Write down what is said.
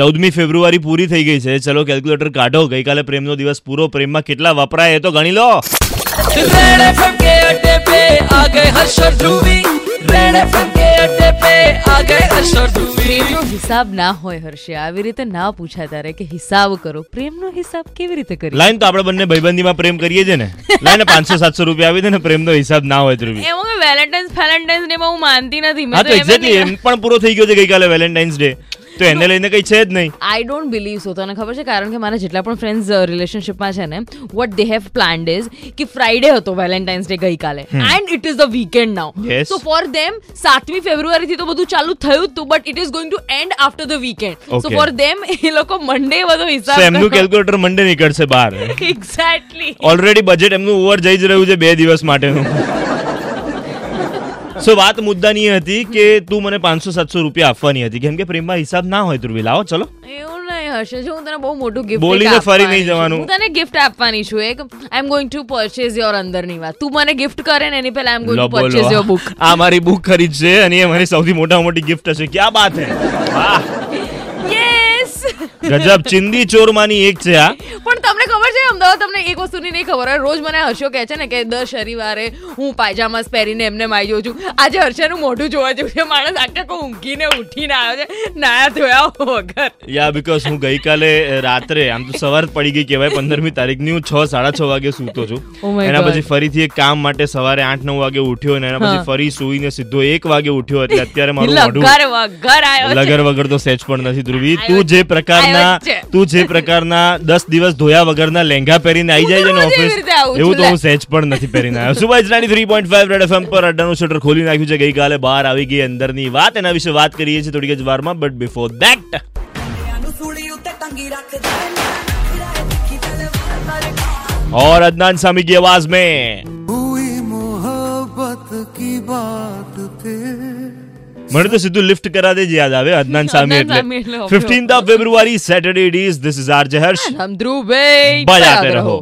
ચૌદમી ફેબ્રુઆરી પૂરી થઈ ગઈ છે. ચલો કેલ્ક્યુલેટર કાઢો. ગઈકાલે પ્રેમનો દિવસ પૂરો. પ્રેમમાં કેટલા વપરાય તો ગણી લો. હિસાબ ના હોય હર્ષે. આવી રીતે ના પૂછા તારે કે હિસાબ કરો. પ્રેમનો હિસાબ કેવી રીતે કરી લાઈન તો આપણે બંને ભાઈબંધીમાં પ્રેમ કરીએ છે ને. લાઈન પાંચસો સાતસો રૂપિયા આવી દે ને પ્રેમનો હિસાબ ના હોય ધ્રુવી. એમ વેલેન્ટાઇન્સ વેલેન્ટાઇન્સ ડે માં હું માનતી નથી. હા તો એમ પણ પૂરો થઈ ગયો છે ગઈકાલે વેલેન્ટાઇન્સ ડે તો એને લઈને કઈ છે જ નહીં. આઈ ડોન્ટ બિલીવ સો તને ખબર છે? કારણ કે મારા જેટલા પણ ફ્રેન્ડ્સ રિલેશનશિપમાં છે ને what they have planned is કે ફ્રાઈડે હતો વેલેન્ટાઇન્સ ડે ગઈકાલે. And it is the weekend now so for them સાતમી ફેબ્રુઆરી થી તો બધું ચાલુ થયું હતું but it is going to end after the weekend so for them એ લોકો મંડે બધો હિસાબ એમનું કેલ્ક્યુલેટર મંડે નીકળશે બહાર. એક્ઝેક્ટલી ઓલરેડી બજેટ એમનું ઓવર જઈ જ રહ્યું છે બે દિવસ માટેનું. સો વાત મુદ્દાની એ હતી કે તું મને પાંચસો સાતસો રૂપિયા આપવાની હતી. કેમ કે પ્રેમમાં હિસાબ ના હોય ધ્રુવી લાવો ચલો. એવું નહીં હશે. જો હું તને બહુ મોટું ગિફ્ટ બોલીને ફરી નહીં જવાનું. હું તને ગિફ્ટ આપવાની છું. એક I am going to purchase your અંદરની વાત. તું મને ગિફ્ટ કરે ને એની પહેલા I am going to purchase your book આ મારી બુક ખરીદશે અને એ મારી સૌથી મોટા મોટી ગિફ્ટ હશે. ક્યાં વાત હે? વાહ. યસ ગજબ ચિંદી ચોરમાંની એક છે આ પણ ખબર છે? અમદાવાદ તમને એક વસ્તુની નહીં ખબર હોય. રોજ મને હર્ષો કહે છે ને કે દર શનિવારે હું પાયજામાસ પહેરીને એમને માઈ જોઉં છું. આજે હર્ષાનું મોઢું જોવા જેવું છે. માણસ આખા કોઈ ઊંઘીને ઉઠીને આવ્યો છે. નાયા ધોયા વગર. યા બીકોઝ હું ગઈકાલે રાત્રે આમ તો સવાર પડી ગઈ કહેવાય પંદરમી તારીખની હું છ સાડા છ વાગે સૂતો છું. Oh એના પછી ફરીથી એક કામ માટે સવારે આઠ નવ વાગે ઉઠ્યો અને એના પછી. ફરી સૂઈને સીધો એક વાગે ઉઠ્યો એટલે અત્યારે મારું મોઢું લગર વગર વગર તો સેજ પણ નથી ધ્રુવી. તું જે પ્રકારના. તું જે પ્રકારના દસ દિવસ ધોયા વગરના લેંઘા પહેરીને આવી જાય છે ને ઓફિસ એવું તો હું સેચ પણ નથી પહેરીને આવ્યો સુભાષ નાની three point five red FM પર અડ્ડાનું શટર ખોલી નાખ્યું છે ગઈકાલે બહાર આવી ગઈ અંદરની વાત એના વિશે વાત કરીએ છીએ થોડીક જ વારમાં બટ બિફોર દેટ और अदनान सामी की आवाज़ में મને તો સીધું લિફ્ટ કરા દે યાદ આવે અદનાન સામે એટલે. 15th of February Saturday it is this is R જહર્ષ હમ ધ્રુવ બજાતે રહો.